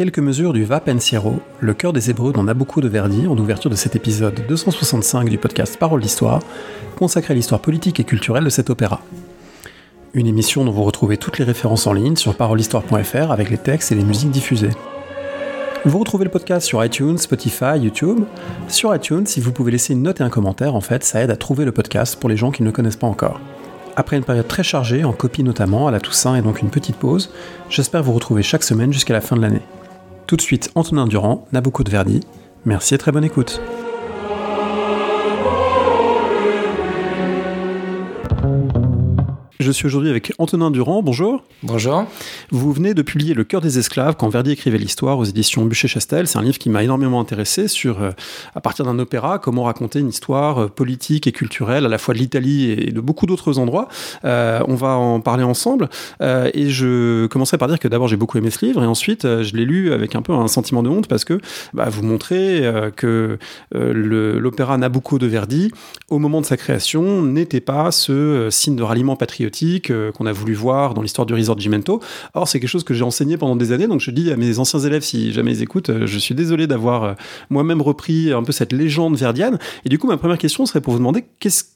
quelques mesures du Va Pensiero, le cœur des Hébreux dans Nabucco de Verdi, en ouverture de cet épisode 265 du podcast Parole d'Histoire, consacré à l'histoire politique et culturelle de cet opéra. Une émission dont vous retrouvez toutes les références en ligne sur parolehistoire.fr avec les textes et les musiques diffusées. Vous retrouvez le podcast sur iTunes, Spotify, YouTube. Sur iTunes, si vous pouvez laisser une note et un commentaire, en fait, ça aide à trouver le podcast pour les gens qui ne le connaissent pas encore. Après une période très chargée, en copie notamment, à la Toussaint et donc une petite pause, j'espère vous retrouver chaque semaine jusqu'à la fin de l'année. Tout de suite, Antonin Durand, Nabucco de Verdi. Merci et très bonne écoute. Je suis aujourd'hui avec Antonin Durand. Bonjour. Bonjour. Vous venez de publier Le cœur des esclaves quand Verdi écrivait l'histoire aux éditions Bûcher-Chastel. C'est un livre qui m'a énormément intéressé sur, euh, à partir d'un opéra, comment raconter une histoire euh, politique et culturelle à la fois de l'Italie et de beaucoup d'autres endroits. Euh, on va en parler ensemble. et je commencerai par dire que d'abord j'ai beaucoup aimé ce livre et ensuite je l'ai lu avec un peu un sentiment de honte parce que bah, vous montrez que l'opéra Nabucco de Verdi, au moment de sa création, n'était pas ce signe de ralliement patriotique euh, qu'on a voulu voir dans l'histoire du Risorgimento. Or, c'est quelque chose que j'ai enseigné pendant des années, donc je dis à mes anciens élèves, si jamais ils écoutent, euh, je suis désolé d'avoir euh, moi-même repris un peu cette légende verdienne. Et du coup, ma première question serait pour vous demander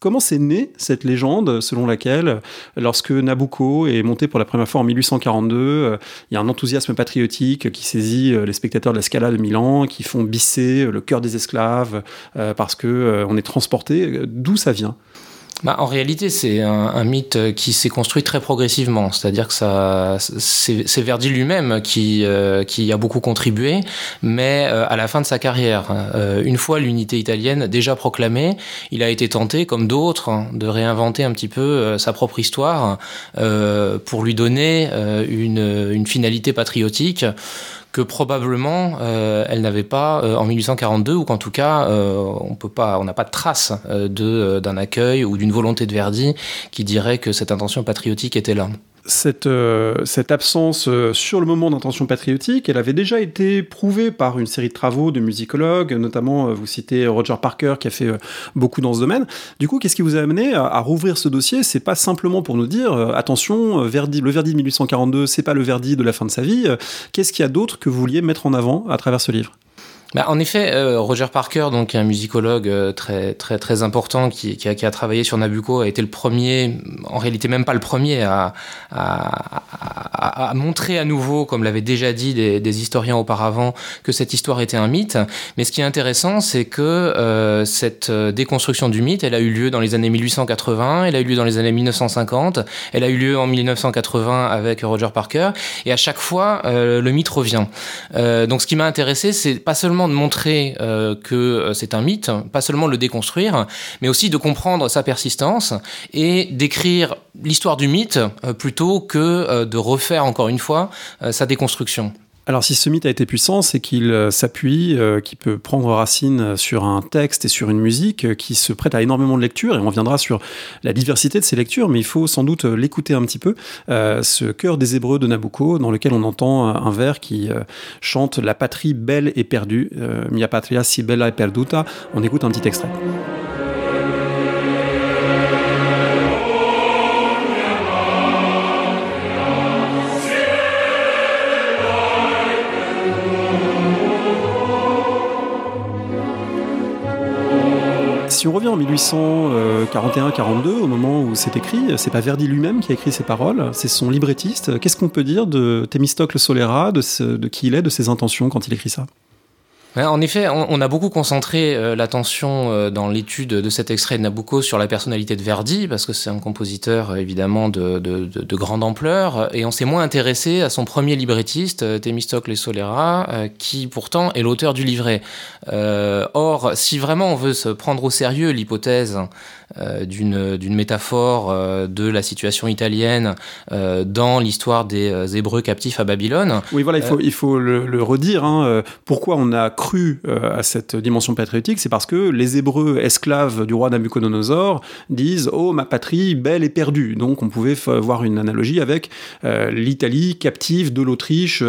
comment c'est né cette légende selon laquelle, lorsque Nabucco est monté pour la première fois en 1842, il y a un enthousiasme patriotique qui saisit les spectateurs de la Scala de Milan, qui font bisser le cœur des esclaves parce que on est transporté. D'où ça vient? Bah, en réalité, c'est un, mythe qui s'est construit très progressivement. C'est-à-dire que ça, c'est Verdi lui-même qui, euh, qui a beaucoup contribué, mais euh, à la fin de sa carrière. Euh, une fois l'unité italienne déjà proclamée, il a été tenté, comme d'autres, hein, de réinventer un petit peu sa propre histoire pour lui donner une, une finalité patriotique que probablement euh, elle n'avait pas euh, en 1842 ou qu'en tout cas euh, on peut pas, on n'a pas de trace de d'un accueil ou d'une volonté de Verdi qui dirait que cette intention patriotique était là cette, euh, cette absence euh, sur le moment d'intention patriotique, elle avait déjà été prouvée par une série de travaux de musicologues, notamment euh, vous citez Roger Parker qui a fait beaucoup dans ce domaine. Du coup, qu'est-ce qui vous a amené à, rouvrir ce dossier? C'est pas simplement pour nous dire attention, Verdi, le Verdi de 1842, c'est pas le Verdi de la fin de sa vie. Qu'est-ce qu'il y a d'autre que vous vouliez mettre en avant à travers ce livre? Bah, en effet, euh, Roger Parker, donc un musicologue euh, très très très important qui, qui, a, qui, a, travaillé sur Nabucco, a été le premier, en réalité même pas le premier, à, à, à, à montrer à nouveau, comme l'avaient déjà dit des, des, historiens auparavant, que cette histoire était un mythe. Mais ce qui est intéressant, c'est que euh, cette déconstruction du mythe, elle a eu lieu dans les années 1880, elle a eu lieu dans les années 1950, elle a eu lieu en 1980 avec Roger Parker, et à chaque fois, le mythe revient. donc ce qui m'a intéressé, c'est pas seulement de montrer euh, que euh, c'est un mythe, pas seulement le déconstruire, mais aussi de comprendre sa persistance et d'écrire l'histoire du mythe euh, plutôt que de refaire encore une fois sa déconstruction. Alors si ce mythe a été puissant, c'est qu'il euh, s'appuie, euh, qu'il peut prendre racine sur un texte et sur une musique euh, qui se prête à énormément de lectures, et on reviendra sur la diversité de ces lectures, mais il faut sans doute l'écouter un petit peu, ce chœur des Hébreux de Nabucco, dans lequel on entend un vers qui chante La patrie belle et perdue, Mia patria si bella e perduta, on écoute un petit extrait. Si on revient en 1841-42, au moment où c'est écrit, c'est pas Verdi lui-même qui a écrit ces paroles, c'est son librettiste. Qu'est-ce qu'on peut dire de Thémistocle Solera, de qui il est, de ses intentions quand il écrit ça? En effet, on, a beaucoup concentré euh, l'attention euh, dans l'étude de cet extrait de Nabucco sur la personnalité de Verdi, parce que c'est un compositeur euh, évidemment de, grande ampleur, et on s'est moins intéressé à son premier librettiste, Thémistocle Solera, qui pourtant est l'auteur du livret. or, si vraiment on veut se prendre au sérieux l'hypothèse d'une métaphore euh, de la situation italienne euh, dans l'histoire des Hébreux captifs à Babylone. Oui, voilà, il faut, il faut le, redire. Hein, pourquoi on a cru à cette dimension patriotique C'est parce que les Hébreux esclaves du roi Nabucodonosor disent Oh, ma patrie, belle et perdue. Donc on pouvait voir une analogie avec l'Italie captive de l'Autriche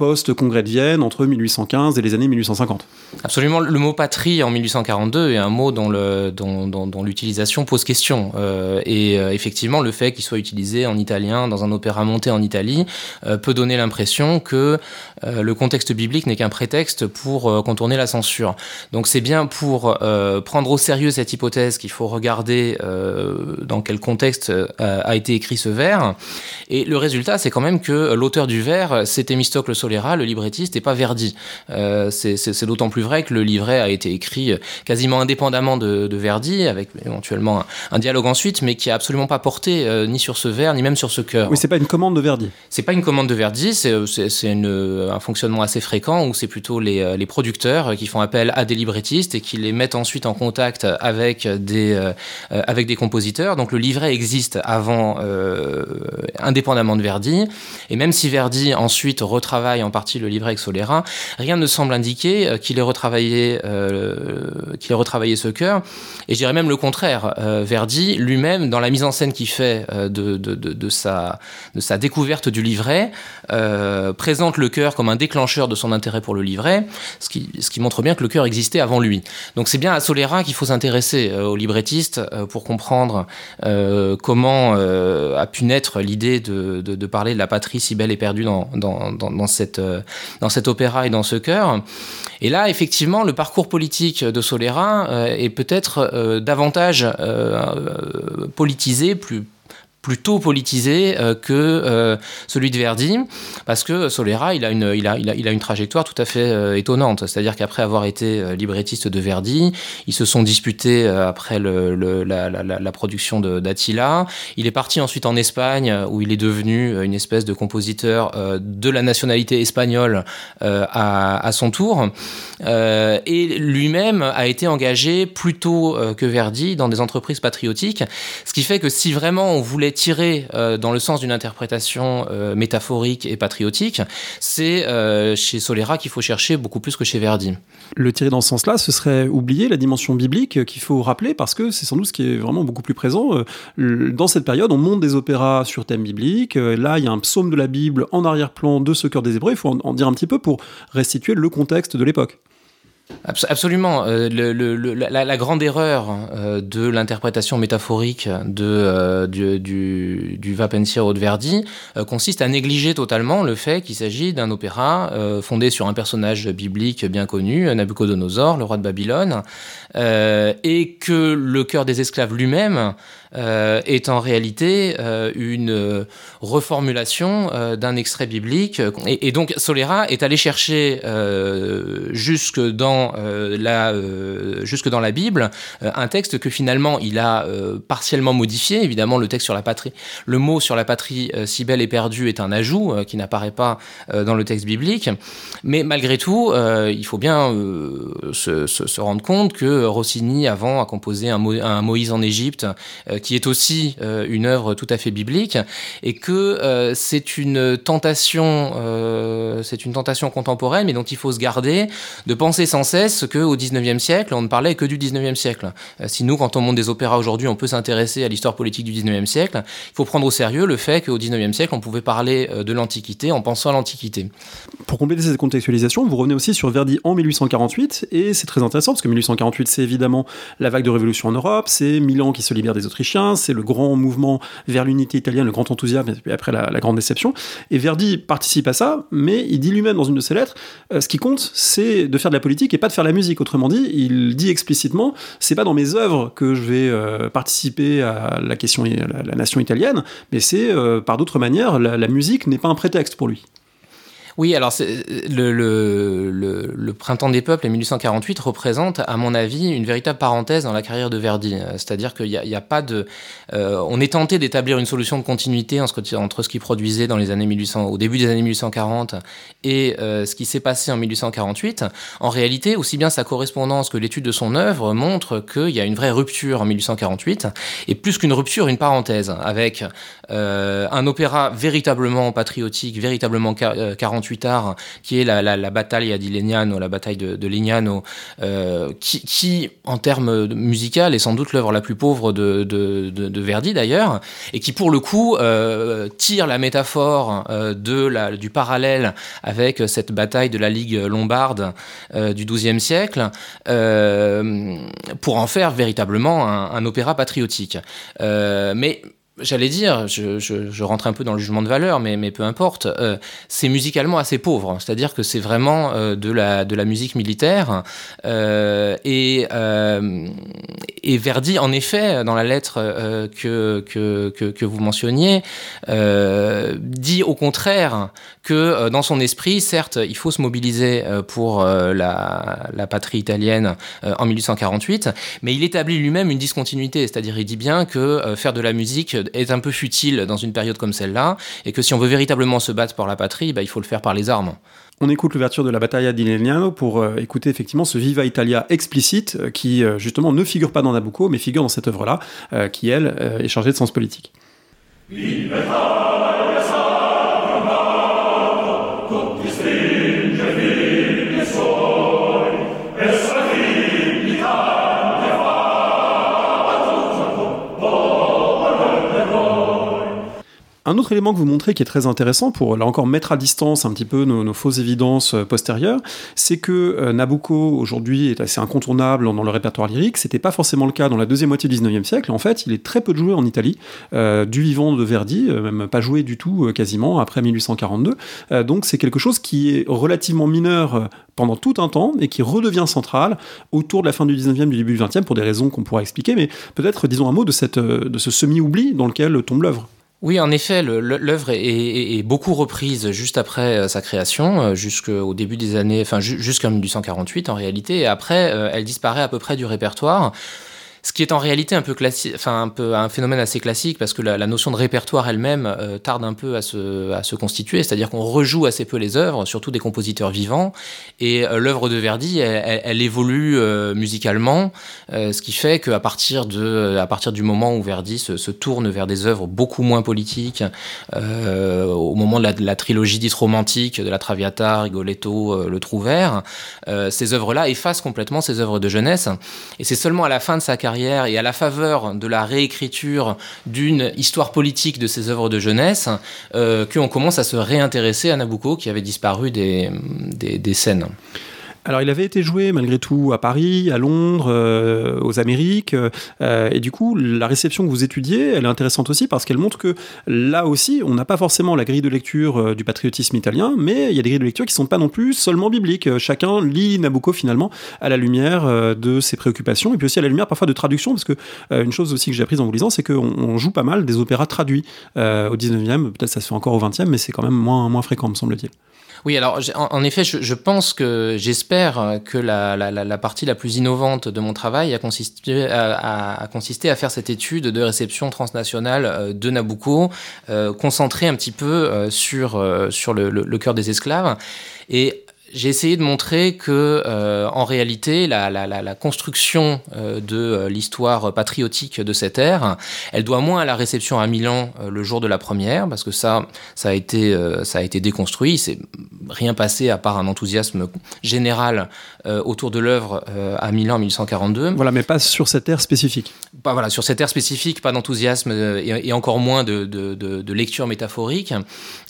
post-congrès de Vienne entre 1815 et les années 1850. Absolument. Le mot patrie en 1842 est un mot dont, l'utilisation pose question. Euh, et euh, effectivement, le fait qu'il soit utilisé en italien dans un opéra monté en Italie euh, peut donner l'impression que le contexte biblique n'est qu'un prétexte pour contourner la censure. Donc c'est bien pour prendre au sérieux cette hypothèse qu'il faut regarder dans quel contexte a été écrit ce vers. Et le résultat, c'est quand même que l'auteur du vers, c'est Thémistocle Le librettiste, et pas Verdi. c'est d'autant plus vrai que le livret a été écrit quasiment indépendamment de, de Verdi, avec éventuellement un, un, dialogue ensuite, mais qui a absolument pas porté ni sur ce vers, ni même sur ce cœur. Oui, c'est pas une commande de Verdi. C'est pas une commande de Verdi, c'est un fonctionnement assez fréquent où c'est plutôt les, les, producteurs qui font appel à des librettistes et qui les mettent ensuite en contact avec des, euh, avec des compositeurs. Donc le livret existe avant, euh, indépendamment de Verdi. Et même si Verdi ensuite retravaille en partie le livret avec Solera, rien ne semble indiquer euh, qu'il ait retravaillé, euh, qu'il ait retravaillé ce chœur. Et je dirais même le contraire. Euh, Verdi lui-même, dans la mise en scène qu'il fait de, de, sa, de sa découverte du livret, présente le chœur comme un déclencheur de son intérêt pour le livret, ce qui, ce qui montre bien que le chœur existait avant lui. Donc c'est bien à Solera qu'il faut s'intéresser au librettiste pour comprendre comment a pu naître l'idée de, de, parler de la patrie si belle et perdue dans, dans, dans cette, dans cet opéra et dans ce chœur. Et là, effectivement, le parcours politique de Solera est peut-être davantage politisé, plus plutôt politisé euh, que euh, celui de Verdi, parce que Solera, il a une, il a, il a, il a une trajectoire tout à fait euh, étonnante. C'est-à-dire qu'après avoir été librettiste de Verdi, ils se sont disputés après la, la, la, production d'Attila. Il est parti ensuite en Espagne, où il est devenu une espèce de compositeur de la nationalité espagnole à, à, son tour. et lui-même a été engagé plus tôt que Verdi dans des entreprises patriotiques, ce qui fait que si vraiment on voulait tiré euh, dans le sens d'une interprétation euh, métaphorique et patriotique, c'est euh, chez Solera qu'il faut chercher beaucoup plus que chez Verdi. Le tirer dans ce sens-là, ce serait oublier la dimension biblique qu'il faut rappeler parce que c'est sans doute ce qui est vraiment beaucoup plus présent. Dans cette période, on monte des opéras sur thème biblique. Là, il y a un psaume de la Bible en arrière-plan de ce cœur des Hébreux. Il faut en dire un petit peu pour restituer le contexte de l'époque. Absolument. Euh, la, grande erreur euh, de l'interprétation métaphorique euh, du, du, de Verdi consiste à négliger totalement le fait qu'il s'agit d'un opéra fondé sur un personnage biblique bien connu, Nabucodonosor, le roi de Babylone, et que le cœur des esclaves lui-même euh, est en réalité euh, une reformulation euh, d'un extrait biblique. Et, donc Solera est allé chercher jusque, dans, la, jusque dans la Bible un texte que finalement il a partiellement modifié. Évidemment, le texte sur la patrie, le mot sur la patrie si belle et perdue est un ajout qui n'apparaît pas dans le texte biblique. Mais malgré tout, il faut bien se, rendre compte que Rossini avant a composé un Moïse en Égypte qui est aussi euh, une œuvre tout à fait biblique, et que euh, c'est une tentation, euh, c'est une tentation contemporaine, mais dont il faut se garder de penser sans cesse qu'au XIXe siècle, on ne parlait que du XIXe siècle. si nous, quand on monte des opéras aujourd'hui, on peut s'intéresser à l'histoire politique du XIXe siècle, il faut prendre au sérieux le fait qu'au XIXe siècle, on pouvait parler de l'Antiquité en pensant à l'Antiquité. Pour compléter cette contextualisation, vous revenez aussi sur Verdi en 1848, et c'est très intéressant parce que 1848, c'est évidemment la vague de révolution en Europe, c'est Milan qui se libère des Autrichiens, c'est le grand mouvement vers l'unité italienne, le grand enthousiasme, et puis après la, grande déception. Et Verdi participe à ça, mais il dit lui-même dans une de ses lettres, euh, ce qui compte, c'est de faire de la politique et pas de faire la musique. Autrement dit, il dit explicitement, c'est pas dans mes œuvres que je vais euh, participer à la question, la, la nation italienne, mais c'est euh, par d'autres manières, la musique n'est pas un prétexte pour lui. Oui, alors le, Printemps des peuples et 1848 représente, à mon avis, une véritable parenthèse dans la carrière de Verdi. C'est-à-dire qu'il n'y a, pas de... Euh, on est tenté d'établir une solution de continuité entre, ce qu'il produisait dans les années 1800, au début des années 1840 et euh, ce qui s'est passé en 1848. En réalité, aussi bien sa correspondance que l'étude de son œuvre montrent qu'il y a une vraie rupture en 1848, et plus qu'une rupture, une parenthèse, avec euh, un opéra véritablement patriotique, véritablement car 48 art, qui est la, bataille di Legnano, la bataille de, de Legnano, qui, qui, en termes musicaux, est sans doute l'œuvre la plus pauvre de, Verdi d'ailleurs, et qui pour le coup tire la métaphore la, du parallèle avec cette bataille de la Ligue lombarde du XIIe siècle pour en faire véritablement un, un opéra patriotique. mais j'allais dire, je, rentre un peu dans le jugement de valeur, mais, peu importe, euh, c'est musicalement assez pauvre. C'est-à-dire que c'est vraiment euh, de, la, musique militaire. Euh, et, Verdi, en effet, dans la lettre que, vous mentionniez, dit au contraire que dans son esprit, certes, il faut se mobiliser pour la, la patrie italienne en 1848, mais il établit lui-même une discontinuité. C'est-à-dire, il dit bien que faire de la musique est un peu futile dans une période comme celle-là, et que si on veut véritablement se battre pour la patrie, bah, il faut le faire par les armes. On écoute l'ouverture de la Battaglia di Legnano pour euh, écouter effectivement ce Viva Italia explicite euh, qui euh, justement ne figure pas dans Nabucco mais figure dans cette œuvre-là euh, qui elle est chargée de sens politique. Viva Un autre élément que vous montrez qui est très intéressant pour là encore mettre à distance un petit peu nos, fausses évidences euh, postérieures, c'est que euh, Nabucco aujourd'hui est assez incontournable dans le répertoire lyrique. C'était pas forcément le cas dans la deuxième moitié du 19e siècle. En fait, il est très peu joué en Italie, euh, du vivant de Verdi, même pas joué du tout quasiment après 1842. Euh, donc c'est quelque chose qui est relativement mineur pendant tout un temps et qui redevient central autour de la fin du 19e, du début du 20e pour des raisons qu'on pourra expliquer. Mais peut-être disons un mot de, cette, de ce semi-oubli dans lequel tombe l'œuvre. Oui, en effet, l'œuvre est, beaucoup reprise juste après euh, sa création, euh, jusqu'au début des années, enfin jusqu'en 1848 en réalité, et après, euh, elle disparaît à peu près du répertoire. Ce qui est en réalité un peu classique, enfin un peu un phénomène assez classique parce que la, notion de répertoire elle-même euh, tarde un peu à se, à se constituer, c'est-à-dire qu'on rejoue assez peu les œuvres, surtout des compositeurs vivants, et euh, l'œuvre de Verdi, elle, évolue euh, musicalement, ce qui fait qu'à partir de, à partir du moment où Verdi se, tourne vers des œuvres beaucoup moins politiques, au moment de la, trilogie dite romantique, de la Traviata, Rigoletto, le Trouvert, ces œuvres-là effacent complètement ces œuvres de jeunesse, et c'est seulement à la fin de sa carrière et à la faveur de la réécriture d'une histoire politique de ses œuvres de jeunesse, euh, qu'on commence à se réintéresser à Nabucco qui avait disparu des scènes. Alors, il avait été joué malgré tout à Paris, à Londres, euh, aux Amériques, euh, et du coup, la réception que vous étudiez, elle est intéressante aussi parce qu'elle montre que là aussi, on n'a pas forcément la grille de lecture euh, du patriotisme italien, mais il y a des grilles de lecture qui sont pas non plus seulement bibliques. Chacun lit Nabucco finalement à la lumière de ses préoccupations et puis aussi à la lumière parfois de traduction, parce que une chose aussi que j'ai apprise en vous lisant, c'est qu'on on joue pas mal des opéras traduits au 19e, peut-être ça se fait encore au 20e, mais c'est quand même moins, moins fréquent, me semble-t-il. Oui, alors en, effet, je, pense que j'espère que la, partie la plus innovante de mon travail a consisté, consisté à faire cette étude de réception transnationale euh, de Nabucco, euh, concentrée un petit peu euh, sur, euh, le, le cœur des esclaves. Et j'ai essayé de montrer que, euh, en réalité, la, la, la, la construction euh, de euh, l'histoire patriotique de cette ère, elle doit moins à la réception à Milan euh, le jour de la première, parce que ça, ça a été, ça a été déconstruit. C'est rien passé à part un enthousiasme général autour de l'œuvre à Milan en 1842. Voilà, mais pas sur cette ère spécifique. Pas voilà, sur cette ère spécifique, pas d'enthousiasme et, et, encore moins de, de, de, de lecture métaphorique.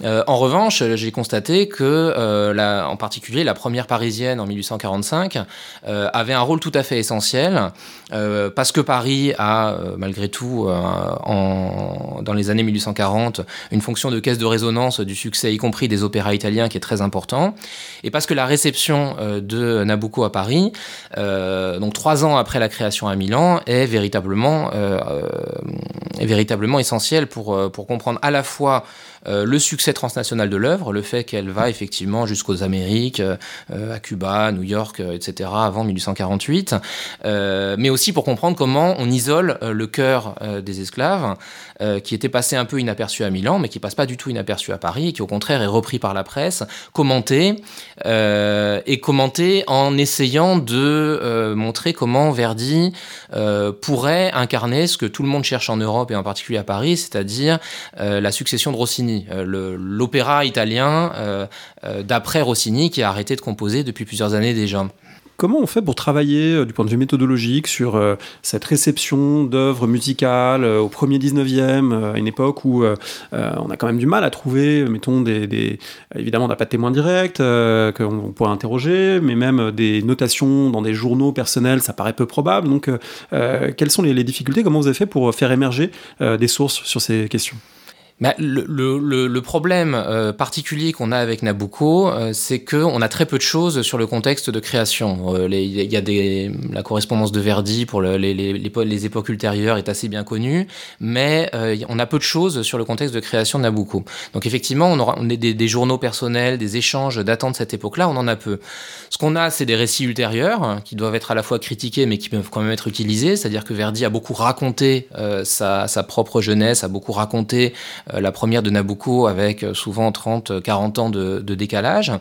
en revanche, j'ai constaté que, la, en particulier la première parisienne en 1845, euh, avait un rôle tout à fait essentiel, euh, parce que Paris a, euh, malgré tout, dans les années 1840, une fonction de caisse de résonance du succès, y compris des opéras italiens, qui est très important, et parce que la réception de Nabucco à Paris, donc trois ans après la création à Milan, est véritablement, véritablement essentielle pour comprendre à la fois euh, le succès transnational de l'œuvre, le fait qu'elle va effectivement jusqu'aux Amériques, euh, à Cuba, New York, euh, etc., avant 1848, euh, mais aussi pour comprendre comment on isole euh, le cœur des esclaves, qui était passé un peu inaperçu à Milan, mais qui passe pas du tout inaperçu à Paris, et qui au contraire est repris par la presse, commenté, et commenté en essayant de montrer comment Verdi pourrait incarner ce que tout le monde cherche en Europe et en particulier à Paris, c'est-à-dire la succession de Rossini Rossini, l'opéra italien d'après Rossini qui a arrêté de composer depuis plusieurs années déjà. Comment on fait pour travailler euh, du point de vue méthodologique sur euh, cette réception d'œuvres musicales euh, au premier 19e, à une époque où on a quand même du mal à trouver, mettons, évidemment, on n'a pas de témoins directs qu'on pourrait interroger, mais même des notations dans des journaux personnels, ça paraît peu probable. Donc, quelles sont les difficultés? Comment vous avez fait pour faire émerger des sources sur ces questions? Bah, le, le, le, problème euh, particulier qu'on a avec Nabucco, euh, c'est qu'on a très peu de choses sur le contexte de création. Euh, il y a des, la correspondance de Verdi pour les, les, les, époques ultérieures est assez bien connue, mais on a peu de choses sur le contexte de création de Nabucco. Donc effectivement, on, aura, on a des, des, journaux personnels, des échanges datant de cette époque-là, on en a peu. Ce qu'on a, c'est des récits ultérieurs hein, qui doivent être à la fois critiqués, mais qui peuvent quand même être utilisés. C'est-à-dire que Verdi a beaucoup raconté sa, sa propre jeunesse, a beaucoup raconté euh, la première de Nabucco avec euh, souvent 30-40 ans de, de décalage.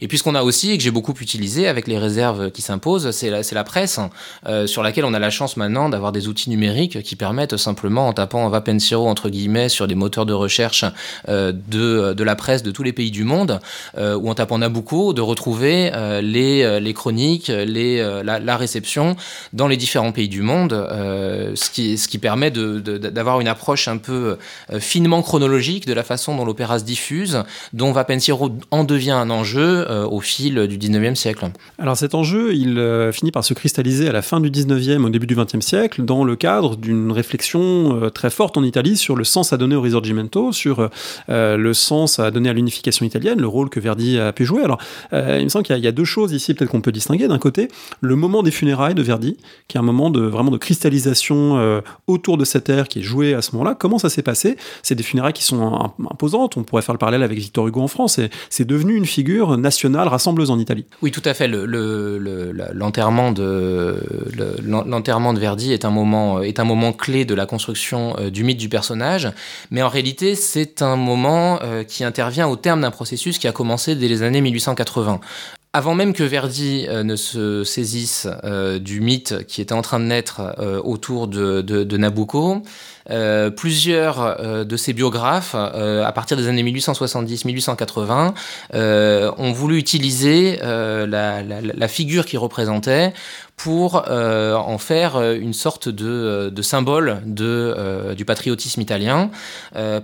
Et puis ce qu'on a aussi, et que j'ai beaucoup utilisé avec les réserves qui s'imposent, c'est la, presse, euh, sur laquelle on a la chance maintenant d'avoir des outils numériques qui permettent simplement, en tapant Va Pensiero, entre guillemets, sur des moteurs de recherche euh, de, la presse de tous les pays du monde, euh, ou en tapant Nabucco, de retrouver les, chroniques, la, réception dans les différents pays du monde, ce, qui, ce qui permet d'avoir une approche un peu finement chronologique de la façon dont l'opéra se diffuse, dont Va Pensiero en devient un enjeu euh, au fil du 19e siècle. Alors cet enjeu, il euh, finit par se cristalliser à la fin du 19e, au début du 20e siècle, dans le cadre d'une réflexion euh, très forte en Italie sur le sens à donner au risorgimento, sur le sens à donner à l'unification italienne, le rôle que Verdi a pu jouer. Alors il me semble qu'il y, a deux choses ici peut-être qu'on peut distinguer. D'un côté, le moment des funérailles de Verdi, qui est un moment de vraiment de cristallisation autour de cette ère qui est jouée à ce moment-là. Comment ça s'est passé? C'est des funérailles qui sont imposantes. On pourrait faire le parallèle avec Victor Hugo en France. C'est devenu une figure nationale rassembleuse en Italie. Oui, tout à fait. L'enterrement de, l'enterrement de Verdi est un, moment, est un moment clé de la construction euh, du mythe du personnage, mais en réalité, c'est un moment euh, qui intervient au terme d'un processus qui a commencé dès les années 1880. Avant même que Verdi euh, ne se saisisse du mythe qui était en train de naître autour de, Nabucco, euh, plusieurs euh, de ces biographes, euh, à partir des années 1870-1880, ont voulu utiliser la, figure qu'ils représentaient pour euh, en faire euh, une sorte de, euh, symbole de, du patriotisme italien,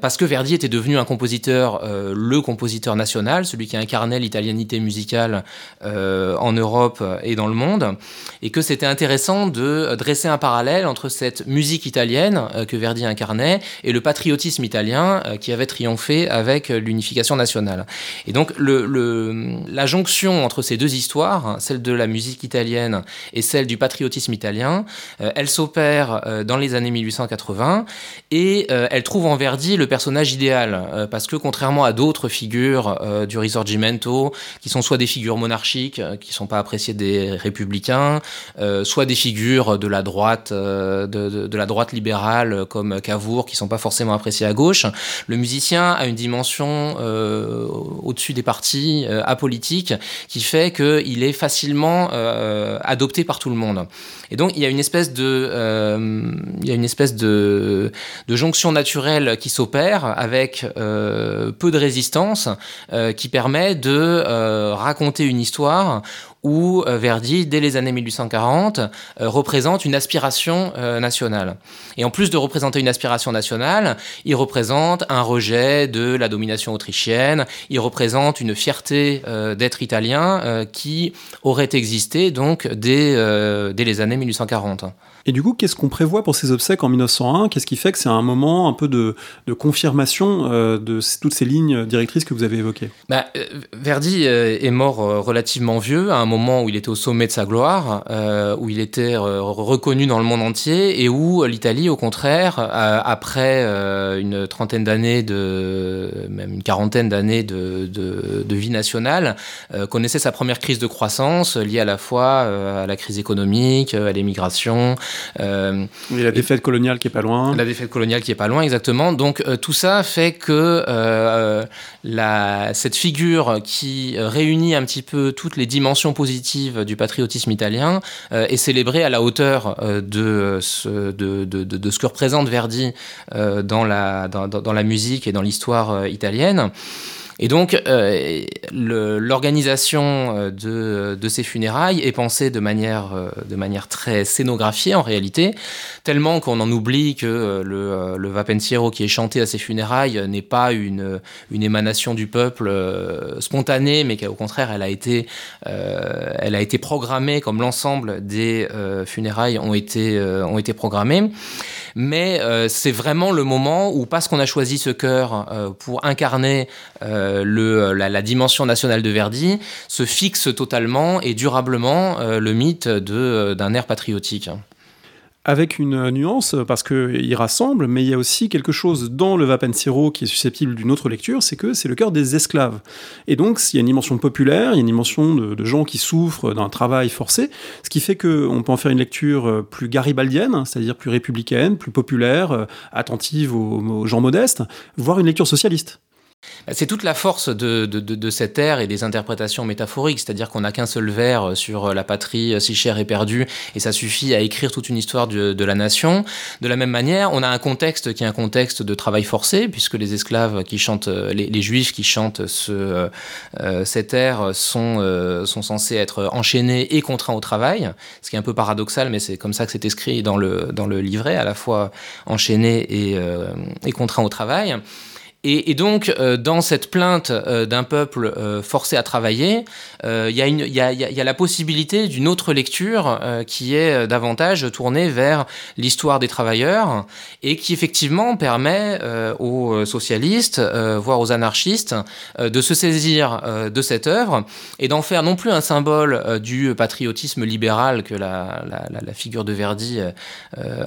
parce que Verdi était devenu un compositeur, le compositeur national, celui qui incarnait l'italianité musicale en Europe et dans le monde, et que c'était intéressant de dresser un parallèle entre cette musique italienne que Verdi incarnait et le patriotisme italien qui avait triomphé avec l'unification nationale. Et donc la jonction entre ces deux histoires, celle de la musique italienne et celle du patriotisme italien. Euh, elle s'opère euh, dans les années 1880 et euh, elle trouve en Verdi le personnage idéal parce que contrairement à d'autres figures du Risorgimento qui sont soit des figures monarchiques qui sont pas appréciées des républicains, soit des figures de la droite de, la droite libérale comme Cavour qui sont pas forcément appréciées à gauche, le musicien a une dimension au-dessus des partis apolitiques qui fait qu'il est facilement adopté par tout le monde. Et donc il y a une espèce de, euh, il y a une espèce de, jonction naturelle qui s'opère avec euh, peu de résistance, euh, qui permet de raconter une histoire où euh, Verdi, dès les années 1840, euh, représente une aspiration euh, nationale. Et en plus de représenter une aspiration nationale, il représente un rejet de la domination autrichienne, il représente une fierté d'être italien qui aurait existé donc dès, dès les années 1840. Et du coup, qu'est-ce qu'on prévoit pour ces obsèques en 1901 Qu'est-ce qui fait que c'est un moment un peu de, confirmation euh, de toutes ces lignes directrices que vous avez évoquées? Bah, euh, Verdi euh, est mort relativement vieux, à un moment où il était au sommet de sa gloire, où il était reconnu dans le monde entier, et où l'Italie, au contraire, après une trentaine d'années, même une quarantaine d'années de, de, vie nationale, connaissait sa première crise de croissance liée à la fois à la crise économique, à l'émigration, euh, la défaite coloniale qui est pas loin. La défaite coloniale qui est pas loin, exactement. Donc euh, tout ça fait que euh, la, cette figure qui réunit un petit peu toutes les dimensions possibles positive du patriotisme italien est célébrée à la hauteur de ce, de, de, de, ce que représente Verdi dans, la, dans, dans la musique et dans l'histoire italienne. Et donc, euh, l'organisation euh, de, ces funérailles est pensée de manière, euh, de manière très scénographiée en réalité, tellement qu'on en oublie que le, le qui est chanté à ces funérailles n'est pas une, une émanation du peuple spontanée, mais qu'au contraire, elle a été, elle a été programmée comme l'ensemble des funérailles ont été, ont été programmées. Mais c'est vraiment le moment où, parce qu'on a choisi ce chœur euh, pour incarner le, la, dimension nationale de Verdi, se fixe totalement et durablement le mythe d'un air patriotique avec une nuance, parce qu'il rassemble, mais il y a aussi quelque chose dans le Vapensiero qui est susceptible d'une autre lecture, c'est que c'est le cœur des esclaves. Et donc, il y a une dimension populaire, il y a une dimension de, gens qui souffrent d'un travail forcé, ce qui fait qu'on peut en faire une lecture plus garibaldienne, c'est-à-dire plus républicaine, plus populaire, attentive aux gens modestes, voire une lecture socialiste. C'est toute la force de, de, de, cette ère et des interprétations métaphoriques, c'est-à-dire qu'on n'a qu'un seul vers sur la patrie si chère et perdue, et ça suffit à écrire toute une histoire de, la nation. De la même manière, on a un contexte qui est un contexte de travail forcé, puisque les esclaves qui chantent, les, juifs qui chantent ce, euh, cette ère sont, euh, censés être enchaînés et contraints au travail, ce qui est un peu paradoxal, mais c'est comme ça que c'est écrit dans le, livret, à la fois enchaînés euh, et contraints au travail. Et, donc, euh, dans cette plainte euh, d'un peuple euh, forcé à travailler, il y, a, la possibilité d'une autre lecture qui est davantage tournée vers l'histoire des travailleurs et qui effectivement permet aux socialistes, voire aux anarchistes, de se saisir de cette œuvre et d'en faire non plus un symbole du patriotisme libéral que la, figure de Verdi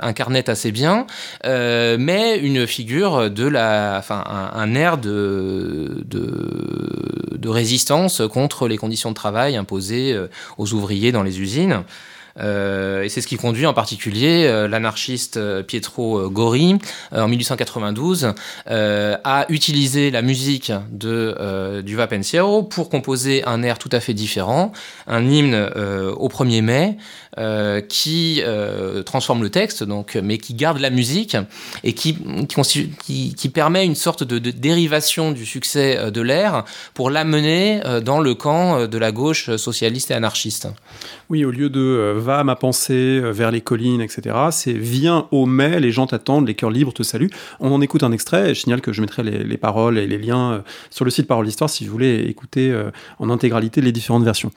incarnait assez bien, mais une figure de la, enfin, air de, résistance contre les conditions de travail imposées euh, aux ouvriers dans les usines. Euh, et c'est ce qui conduit en particulier euh, l'anarchiste Pietro Gori en 1892 à utiliser la musique du Va Pensiero pour composer un air tout à fait différent, un hymne au 1er mai, euh, qui euh, transforme le texte, donc, mais qui garde la musique et qui, qui, qui, permet une sorte de, dérivation du succès euh, de l'air pour l'amener dans le camp de la gauche socialiste et anarchiste. Oui, au lieu de va ma pensée vers les collines, etc., c'est viens au mai, les gens t'attendent, les cœurs libres te saluent. On en écoute un extrait, et je signale que je mettrai les, les paroles et les liens sur le site Parole d'Histoire si vous voulez écouter en intégralité les différentes versions.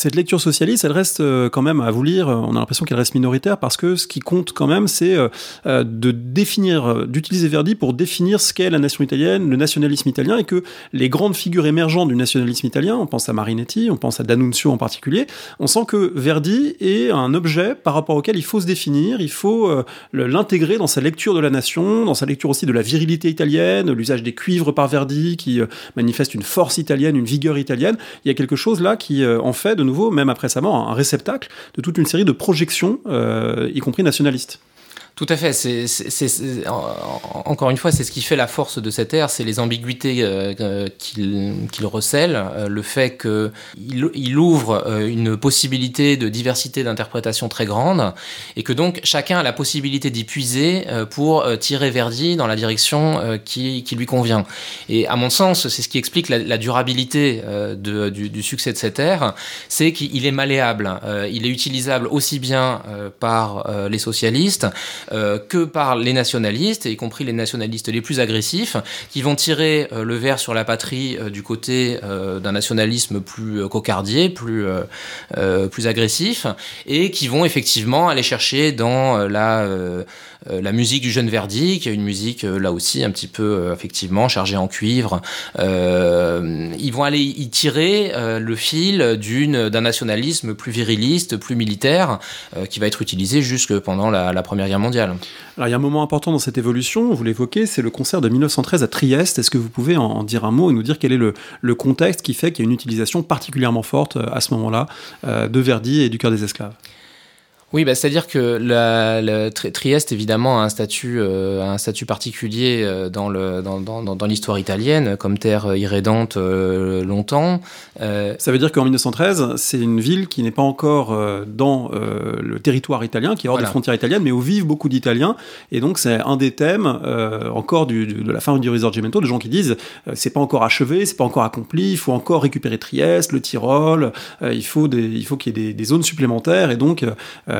Cette lecture socialiste, elle reste euh, quand même à vous lire. On a l'impression qu'elle reste minoritaire parce que ce qui compte quand même, c'est euh, euh, de définir, d'utiliser Verdi pour définir ce qu'est la nation italienne, le nationalisme italien, et que les grandes figures émergentes du nationalisme italien, on pense à Marinetti, on pense à D'Annunzio en particulier, on sent que Verdi est un objet par rapport auquel il faut se définir, il faut l'intégrer dans sa lecture de la nation, dans sa lecture aussi de la virilité italienne, l'usage des cuivres par Verdi qui manifeste une force italienne, une vigueur italienne. Il y a quelque chose là qui en fait de même après sa mort, un réceptacle de toute une série de projections, euh, y compris nationalistes. Tout à fait. C'est, encore une fois, c'est ce qui fait la force de cette ère, c'est les ambiguïtés euh, euh, qu'il, recèle, euh, le fait qu'il il ouvre une possibilité de diversité d'interprétation très grande, et que donc chacun a la possibilité d'y puiser pour tirer Verdi dans la direction qui, lui convient. Et à mon sens, c'est ce qui explique la, durabilité du, du, succès de cette ère, c'est qu'il est malléable, il est utilisable aussi bien par les socialistes euh, que par les nationalistes, y compris les nationalistes les plus agressifs, qui vont tirer euh, le verre sur la patrie euh, du côté d'un nationalisme plus cocardier, plus, plus agressif, et qui vont effectivement aller chercher dans la euh, la musique du jeune Verdi, qui est une musique euh, là aussi un petit peu euh, effectivement chargée en cuivre. ils vont aller y tirer le fil d'une d'un nationalisme plus viriliste, plus militaire, qui va être utilisé jusque pendant la, Première Guerre mondiale. mondiale. Alors il y a un moment important dans cette évolution, vous l'évoquez, c'est le concert de 1913 à Trieste. Est-ce que vous pouvez en, dire un mot et nous dire quel est le, le contexte qui fait qu'il y a une utilisation particulièrement forte à ce moment-là de Verdi et du cœur des esclaves? Oui, bah, c'est-à-dire que la, Trieste, évidemment, a un statut, euh, un statut particulier euh, dans, le, dans, dans, dans l'histoire italienne, comme terre irrédente euh, longtemps. Ça veut dire qu'en 1913, c'est une ville qui n'est pas encore dans le territoire italien, qui est hors des frontières italiennes, mais où vivent beaucoup d'Italiens. Et donc, c'est un des thèmes, encore du, de la fin du Risorgimento, de gens qui disent c'est pas encore achevé, c'est pas encore accompli, il faut encore récupérer Trieste, le Tyrol, il faut, des, il faut qu'il y ait des, des zones supplémentaires. Et donc,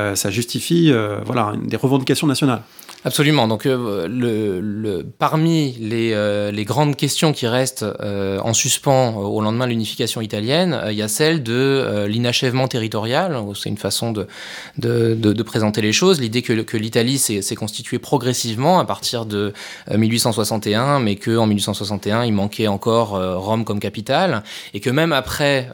euh, ça justifie euh, des revendications nationales. Absolument. Donc, euh, parmi les, euh, les, grandes questions qui restent euh, en suspens au lendemain de l'unification italienne, il y a celle de l'inachèvement territorial. C'est une façon de, présenter les choses. L'idée que, l'Italie s'est constituée progressivement à partir de 1861, mais qu'en 1861, il manquait encore Rome comme capitale, et que même après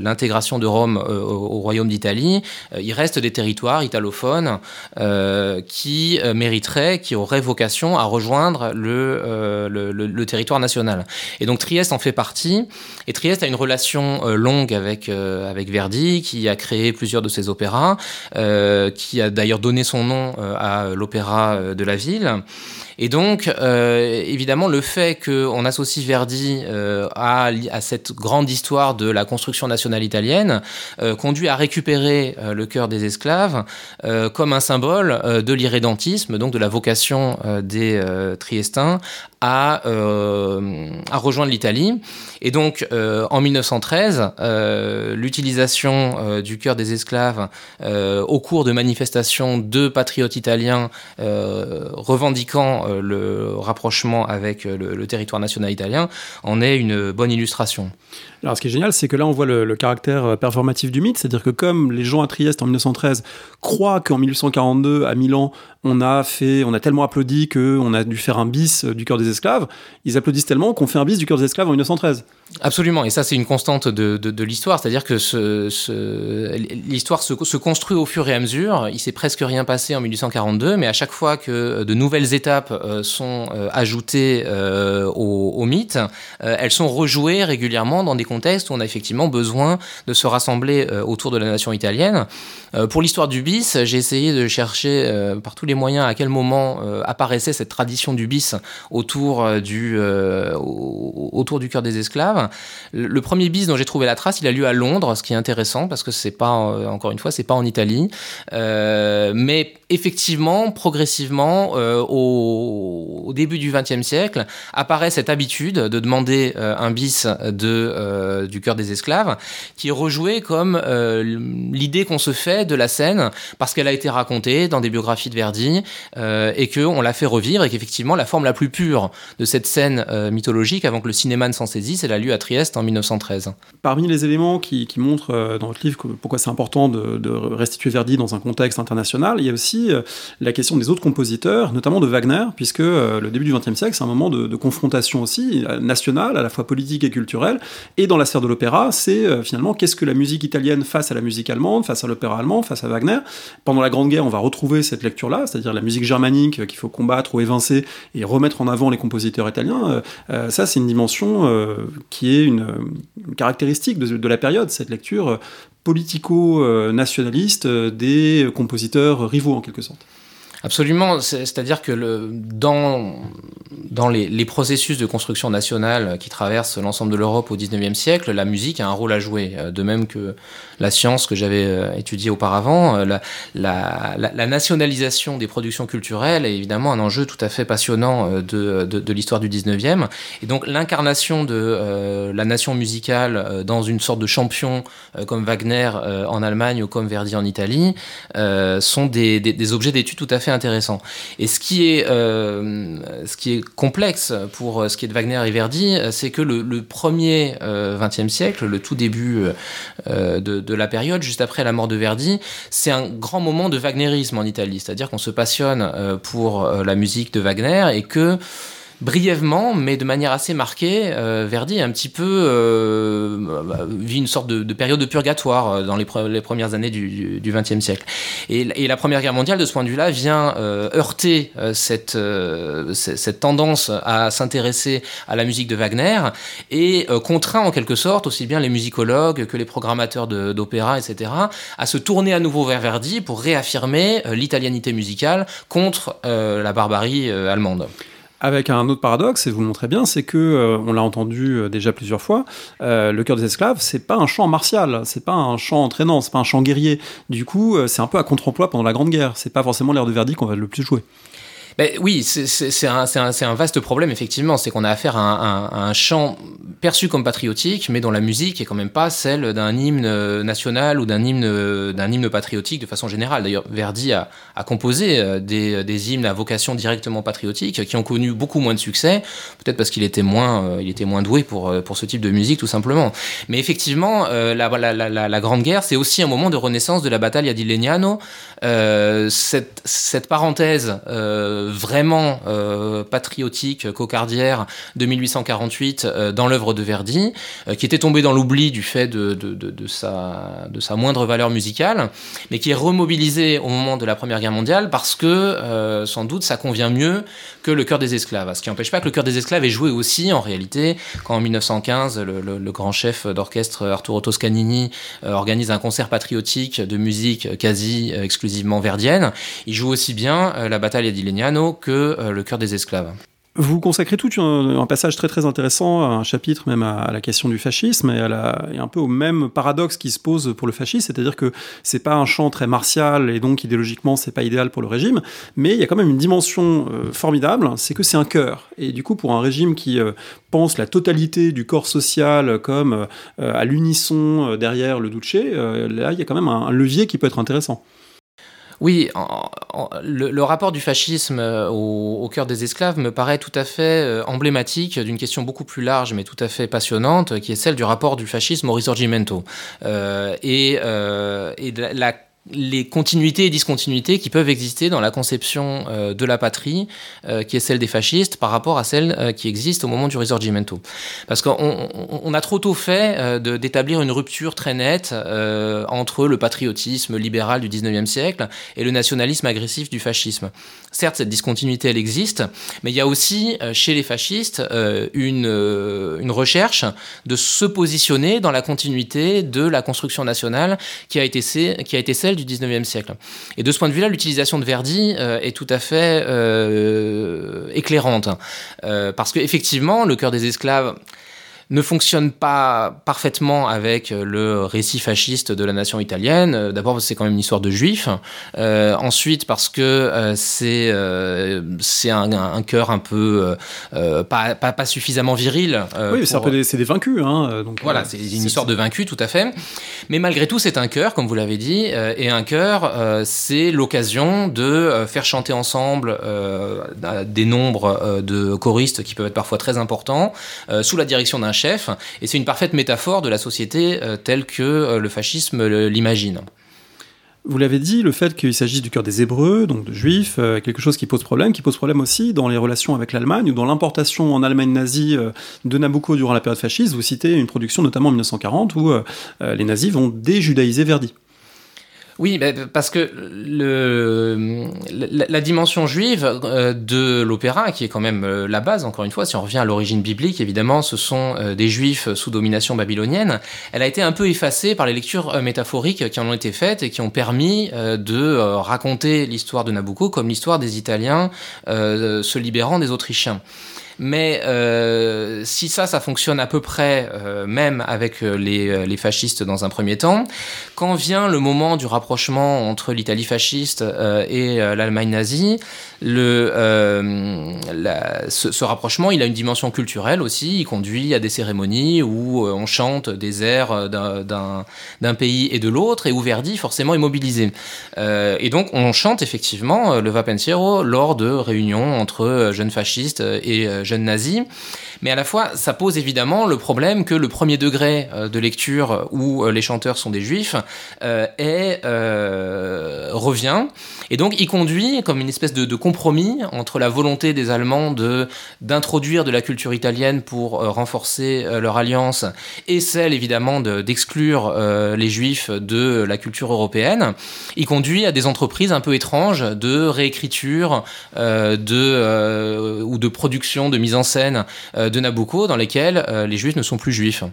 l'intégration de Rome au Royaume d'Italie, il reste des territoires italophones qui qui euh, mériterait, qui aurait vocation à rejoindre euh, le, le, territoire national. Et donc Trieste en fait partie. Et Trieste a une relation euh, longue avec, avec Verdi, qui a créé plusieurs de ses opéras, qui a d'ailleurs donné son nom à l'opéra de la ville. Et donc, euh, évidemment, le fait qu'on associe Verdi euh, à, cette grande histoire de la construction nationale italienne euh, conduit à récupérer le cœur des esclaves comme un symbole de l'irrédentisme, donc de la vocation des Triestins à, à rejoindre l'Italie. Et donc, en 1913, l'utilisation du cœur des esclaves au cours de manifestations de patriotes italiens revendiquant euh, le rapprochement avec euh, le, territoire national italien en est une bonne illustration. Alors, ce qui est génial, c'est que là, on voit le, caractère euh, performatif du mythe, c'est-à-dire que comme les gens à Trieste en 1913 croient qu'en 1842, à Milan, on a fait, on a tellement applaudi qu'on a dû faire un bis du cœur des esclaves, ils applaudissent tellement qu'on fait un bis du cœur des esclaves en 1913. Absolument, et ça c'est une constante de, de, l'histoire, c'est-à-dire que l'histoire se, se, construit au fur et à mesure. Il s'est presque rien passé en 1842, mais à chaque fois que de nouvelles étapes euh, sont euh, ajoutées euh, au, au, mythe, elles sont rejouées régulièrement dans des contextes où on a effectivement besoin de se rassembler autour de la nation italienne. pour l'histoire du bis, j'ai essayé de chercher par tous les moyens à quel moment apparaissait cette tradition du bis autour du autour du cœur des esclaves. Le premier bis dont j'ai trouvé la trace, il a lieu à Londres, ce qui est intéressant parce que c'est pas, euh, encore une fois, c'est pas en Italie. Euh, mais effectivement, progressivement, euh, au, début du XXe siècle, apparaît cette habitude de demander un bis de, du cœur des esclaves, qui est rejoué comme l'idée qu'on se fait de la scène parce qu'elle a été racontée dans des biographies de Verdi et qu'on l'a fait revivre et qu'effectivement, la forme la plus pure de cette scène mythologique avant que le cinéma ne s'en saisisse, elle a lieu à Trieste en 1913. Parmi les éléments qui, montrent euh, dans votre livre pourquoi c'est important de, restituer Verdi dans un contexte international, il y a aussi euh, la question des autres compositeurs, notamment de Wagner, puisque euh, le début du XXe siècle, c'est un moment de, confrontation aussi nationale, à la fois politique et culturelle. Et dans la sphère de l'opéra, c'est finalement qu'est-ce que la musique italienne face à la musique allemande, face à l'opéra allemand, face à Wagner? Pendant la Grande Guerre, on va retrouver cette lecture-là, c'est-à-dire la musique germanique qu'il faut combattre ou évincer et remettre en avant les compositeurs italiens. ça, c'est une dimension qui est une, caractéristique de, la période, cette lecture politico-nationaliste des compositeurs rivaux en quelque sorte. Absolument, c'est-à-dire que dans, dans les, processus de construction nationale qui traversent l'ensemble de l'Europe au XIXe siècle, la musique a un rôle à jouer, de même que la science que j'avais euh, étudiée auparavant. Euh, la, nationalisation des productions culturelles est évidemment un enjeu tout à fait passionnant euh, de, de, de l'histoire du XIXe. Et donc l'incarnation de la nation musicale dans une sorte de champion comme Wagner en Allemagne ou comme Verdi en Italie sont des, des, des objets d'étude tout à fait intéressant. Et ce qui est, euh, ce qui est complexe pour euh, ce qui est de Wagner et Verdi, euh, c'est que le, premier XXe siècle, le tout début de, la période, juste après la mort de Verdi, c'est un grand moment de wagnérisme en Italie. C'est-à-dire qu'on se passionne pour la musique de Wagner et que brièvement, mais de manière assez marquée, euh, Verdi un petit peu euh, vit une sorte de, période de purgatoire euh, dans les, premières années du XXe siècle. Et, la Première Guerre mondiale, de ce point de vue-là, vient heurter cette, cette tendance à s'intéresser à la musique de Wagner et contraint en quelque sorte aussi bien les musicologues que les programmateurs d'opéra, etc., à se tourner à nouveau vers Verdi pour réaffirmer l'italianité musicale contre la barbarie allemande. Avec un autre paradoxe, et vous le montrez bien, c'est que, euh, on l'a entendu euh, déjà plusieurs fois, euh, le cœur des esclaves, c'est pas un chant martial, c'est pas un chant entraînant, c'est pas un chant guerrier. Du coup, c'est un peu à contre-emploi pendant la Grande Guerre. C'est pas forcément l'air de Verdi qu'on va le plus jouer. Ben, oui, c'est un, vaste problème, effectivement. C'est qu'on a affaire à un, chant perçu comme patriotique, mais dont la musique est quand même pas celle d'un hymne national ou d'un hymne, patriotique de façon générale. D'ailleurs, Verdi a, composé euh, des, hymnes à vocation directement patriotique qui ont connu beaucoup moins de succès, peut-être parce qu'il était, moins, euh, doué pour, euh, pour ce type de musique, tout simplement. Mais effectivement, la, Grande Guerre, c'est aussi un moment de renaissance de la bataille di Legnano. cette parenthèse vraiment euh, patriotique, cocardière de 1848 euh, dans l'œuvre de Verdi, euh, qui était tombée dans l'oubli du fait de, sa, moindre valeur musicale, mais qui est remobilisée au moment de la Première Guerre mondiale parce que sans doute ça convient mieux que le cœur des esclaves. Ce qui n'empêche pas que le cœur des esclaves est joué aussi en réalité quand en 1915 le, grand chef d'orchestre Arturo Toscanini organise un concert patriotique de musique quasi exclusivement verdienne. Il joue aussi bien la bataille que euh, Le cœur des esclaves. Vous consacrez tout un, passage très très intéressant, un chapitre même à, la question du fascisme et, un peu au même paradoxe qui se pose pour le fascisme, c'est-à-dire que c'est pas un champ très martial et donc idéologiquement c'est pas idéal pour le régime, mais il y a quand même une dimension euh, formidable, c'est que c'est un cœur. Et du coup, pour un régime qui euh, pense la totalité du corps social comme à l'unisson derrière le Duce, là il y a quand même un levier qui peut être intéressant. Oui, le, rapport du fascisme euh, au, cœur des esclaves me paraît tout à fait euh, emblématique d'une question beaucoup plus large, mais tout à fait passionnante, qui est celle du rapport du fascisme au risorgimento. Euh, et, et la les continuités et discontinuités qui peuvent exister dans la conception euh, de la patrie, euh, qui est celle des fascistes, par rapport à celle euh, qui existe au moment du Risorgimento. Parce qu'on on, a trop tôt fait d'établir une rupture très nette entre le patriotisme libéral du 19e siècle et le nationalisme agressif du fascisme. Certes, cette discontinuité, elle existe, mais il y a aussi chez les fascistes une, recherche de se positionner dans la continuité de la construction nationale qui a été celle du 19e siècle. Et de ce point de vue-là, l'utilisation de Verdi euh, est tout à fait euh, éclairante. Euh, parce qu'effectivement, le cœur des esclaves ne fonctionne pas parfaitement avec euh, le récit fasciste de la nation italienne. Euh, d'abord, c'est quand même une histoire de juifs. Euh, ensuite, parce que c'est c'est un, un, cœur un peu pas, pas, pas, suffisamment viril. oui, c'est des, des, vaincus. Hein, donc, voilà, c'est une histoire de vaincus, tout à fait. Mais malgré tout, c'est un cœur, comme vous l'avez dit, et un cœur, c'est l'occasion de faire chanter ensemble des nombres de choristes qui peuvent être parfois très importants, sous la direction d'un chef, et c'est une parfaite métaphore de la société euh, telle que euh, le fascisme l'imagine. Vous l'avez dit, le fait qu'il s'agisse du cœur des Hébreux, donc de Juifs, euh, quelque chose qui pose problème, qui pose problème aussi dans les relations avec l'Allemagne ou dans l'importation en Allemagne nazie de Nabucco durant la période fasciste. Vous citez une production notamment en 1940 où les nazis vont déjudaïser Verdi. Oui, parce que la, dimension juive euh, de l'opéra, qui est quand même euh, la base, encore une fois, si on revient à l'origine biblique, évidemment, ce sont euh, des juifs sous domination babylonienne, elle a été un peu effacée par les lectures métaphoriques qui en ont été faites et qui ont permis de raconter l'histoire de Nabucco comme l'histoire des Italiens se libérant des Autrichiens. Mais euh, si ça, ça fonctionne à peu près euh, même avec euh, les, fascistes dans un premier temps, quand vient le moment du rapprochement entre l'Italie fasciste et l'Allemagne nazie, ce, rapprochement, il a une dimension culturelle aussi. Il conduit à des cérémonies où on chante des airs d'un pays et de l'autre, et où Verdi forcément est mobilisé. et donc on chante effectivement le Va Pensiero lors de réunions entre jeunes fascistes et jeunes nazis. Mais à la fois, ça pose évidemment le problème que le premier degré euh, de lecture où euh, les chanteurs sont des juifs euh, revient Et donc il conduit comme une espèce de, compromis entre la volonté des Allemands d'introduire de la culture italienne pour renforcer leur alliance et celle évidemment d'exclure les Juifs de la culture européenne. Il conduit à des entreprises un peu étranges de réécriture de ou de production, de mise en scène Nabucco dans lesquelles les Juifs ne sont plus juifs.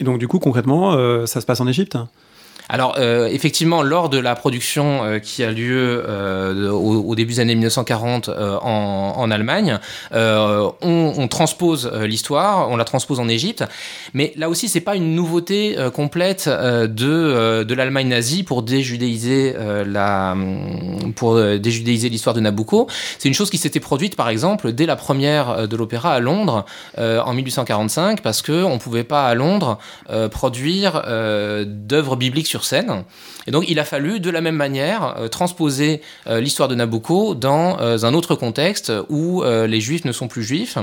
Et donc, du coup, concrètement, euh, ça se passe en Égypte? Alors euh, effectivement, lors de la production euh, qui a lieu euh, au, début des années 1940 en, Allemagne, on, transpose l'histoire, on la transpose en Égypte, mais là aussi c'est pas une nouveauté complète de, de l'Allemagne nazie pour pour déjudéiser l'histoire de Nabucco. C'est une chose qui s'était produite par exemple dès la première de l'opéra à Londres en 1845 parce que on pouvait pas à Londres produire d'œuvres bibliques sur scène. Et donc il a fallu de la même manière euh, transposer euh, l'histoire de Nabucco dans euh, un autre contexte où les juifs ne sont plus juifs.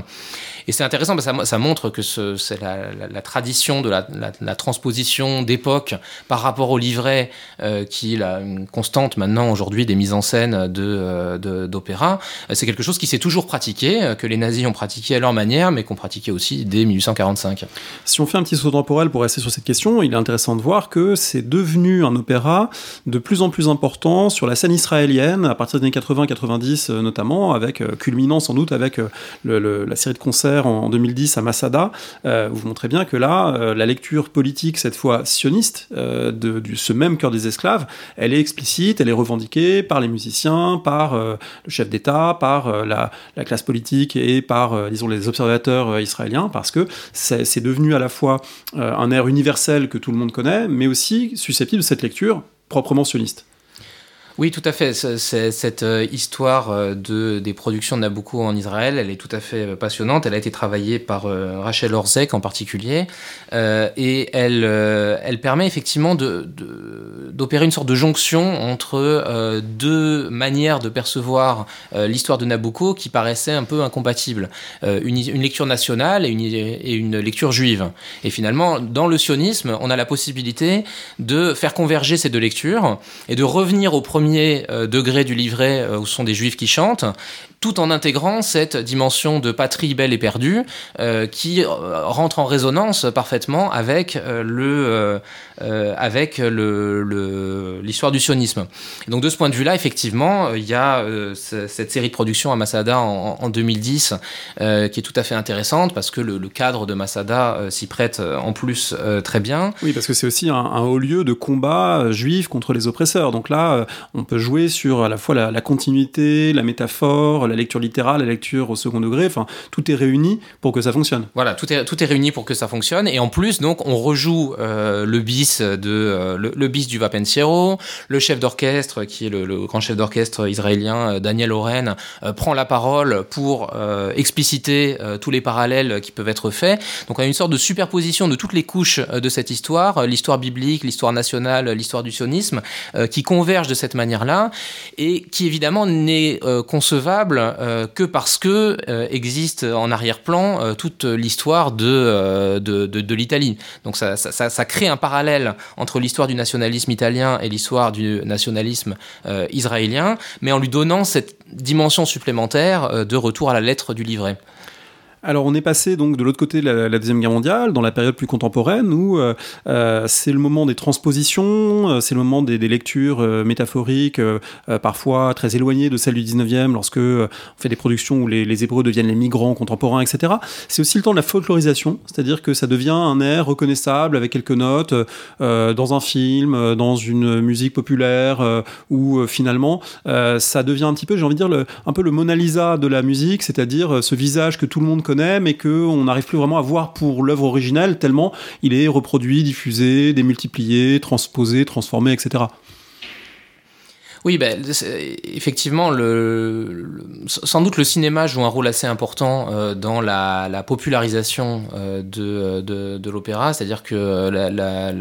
Et c'est intéressant parce que ça, montre que c'est la, tradition de la, transposition d'époque par rapport au livret, euh, qui est une constante maintenant aujourd'hui des mises en scène. De, d'opéra c'est quelque chose qui s'est toujours pratiqué, euh, que les nazis ont pratiqué à leur manière, mais qu'on pratiquait aussi dès 1845. Si on fait un petit saut temporel pour rester sur cette question, il est intéressant de voir que c'est devenu un opéra de plus en plus important sur la scène israélienne, à partir des années 80-90 euh, notamment, avec culminant sans doute avec la série de concerts en 2010 à Masada, euh, vous montrez bien que là, euh, la lecture politique, cette fois sioniste, euh, de, ce même cœur des esclaves, elle est explicite, elle est revendiquée par les musiciens, par le chef d'État, par la, classe politique et par, disons, les observateurs israéliens, parce que c'est devenu à la fois un air universel que tout le monde connaît, mais aussi susceptible de cette lecture proprement sioniste. Oui, tout à fait. cette euh, histoire euh, de, des productions de Nabucco en Israël, elle est tout à fait euh, passionnante. Elle a été travaillée par Rachel Orzek en particulier. et elle, elle permet effectivement d'opérer de, une sorte de jonction entre deux manières de percevoir l'histoire de Nabucco qui paraissaient un peu incompatibles. Une, une, lecture nationale et une, et une lecture juive. Et finalement, dans le sionisme, on a la possibilité de faire converger ces deux lectures et de revenir au premier premier euh, degré du livret euh, où sont des juifs qui chantent, tout en intégrant cette dimension de patrie belle et perdue euh, qui rentre en résonance parfaitement avec le avec l'histoire du sionisme. donc de ce point de vue-là, effectivement, il y a cette série de productions à Masada en, 2010 qui est tout à fait intéressante parce que le, cadre de Masada s'y prête en plus très bien. Oui, parce que c'est aussi un, haut lieu de combat juif contre les oppresseurs. Donc là, on peut jouer sur à la fois la, continuité, la métaphore, la lecture littérale, la lecture au second degré. Enfin, tout est réuni pour que ça fonctionne. Voilà, tout est, tout est réuni pour que ça fonctionne. Et en plus, donc, on rejoue euh, le bis de euh, le, bis du Vapensiero, le chef d'orchestre, qui est le, grand chef d'orchestre israélien, euh, Daniel Oren, prend la parole pour expliciter tous les parallèles qui peuvent être faits. Donc, on a une sorte de superposition de toutes les couches de cette histoire, l'histoire biblique, l'histoire nationale, l'histoire du sionisme, qui convergent de cette manière là et qui évidemment n'est euh, euh, que parce que euh, existe en arrière-plan toute l'histoire de, de, de, l'Italie. Donc ça, ça, ça, crée un parallèle entre l'histoire du nationalisme italien et l'histoire du nationalisme israélien, mais en lui donnant cette dimension supplémentaire de retour à la lettre du livret. Alors on est passé donc de l'autre côté de la, deuxième guerre mondiale, dans la période plus contemporaine où euh, euh, c'est le moment des transpositions, euh, c'est le moment des, lectures métaphoriques, parfois très éloignées de celles du 19e, lorsque on fait des productions où les, Hébreux deviennent les migrants contemporains, etc. C'est aussi le temps de la folklorisation, c'est-à-dire que ça devient un air reconnaissable avec quelques notes dans un film, dans une musique populaire, où finalement ça devient un petit peu, j'ai envie de dire, un peu le Mona Lisa de la musique, c'est-à-dire ce visage que tout le monde connaît mais qu'on n'arrive plus vraiment à voir pour l'œuvre originelle, tellement il est reproduit, diffusé, démultiplié, transposé, transformé, etc. Oui, ben, effectivement, sans doute le cinéma joue un rôle assez important euh, dans la, la popularisation euh, de, l'opéra. C'est-à-dire que, la,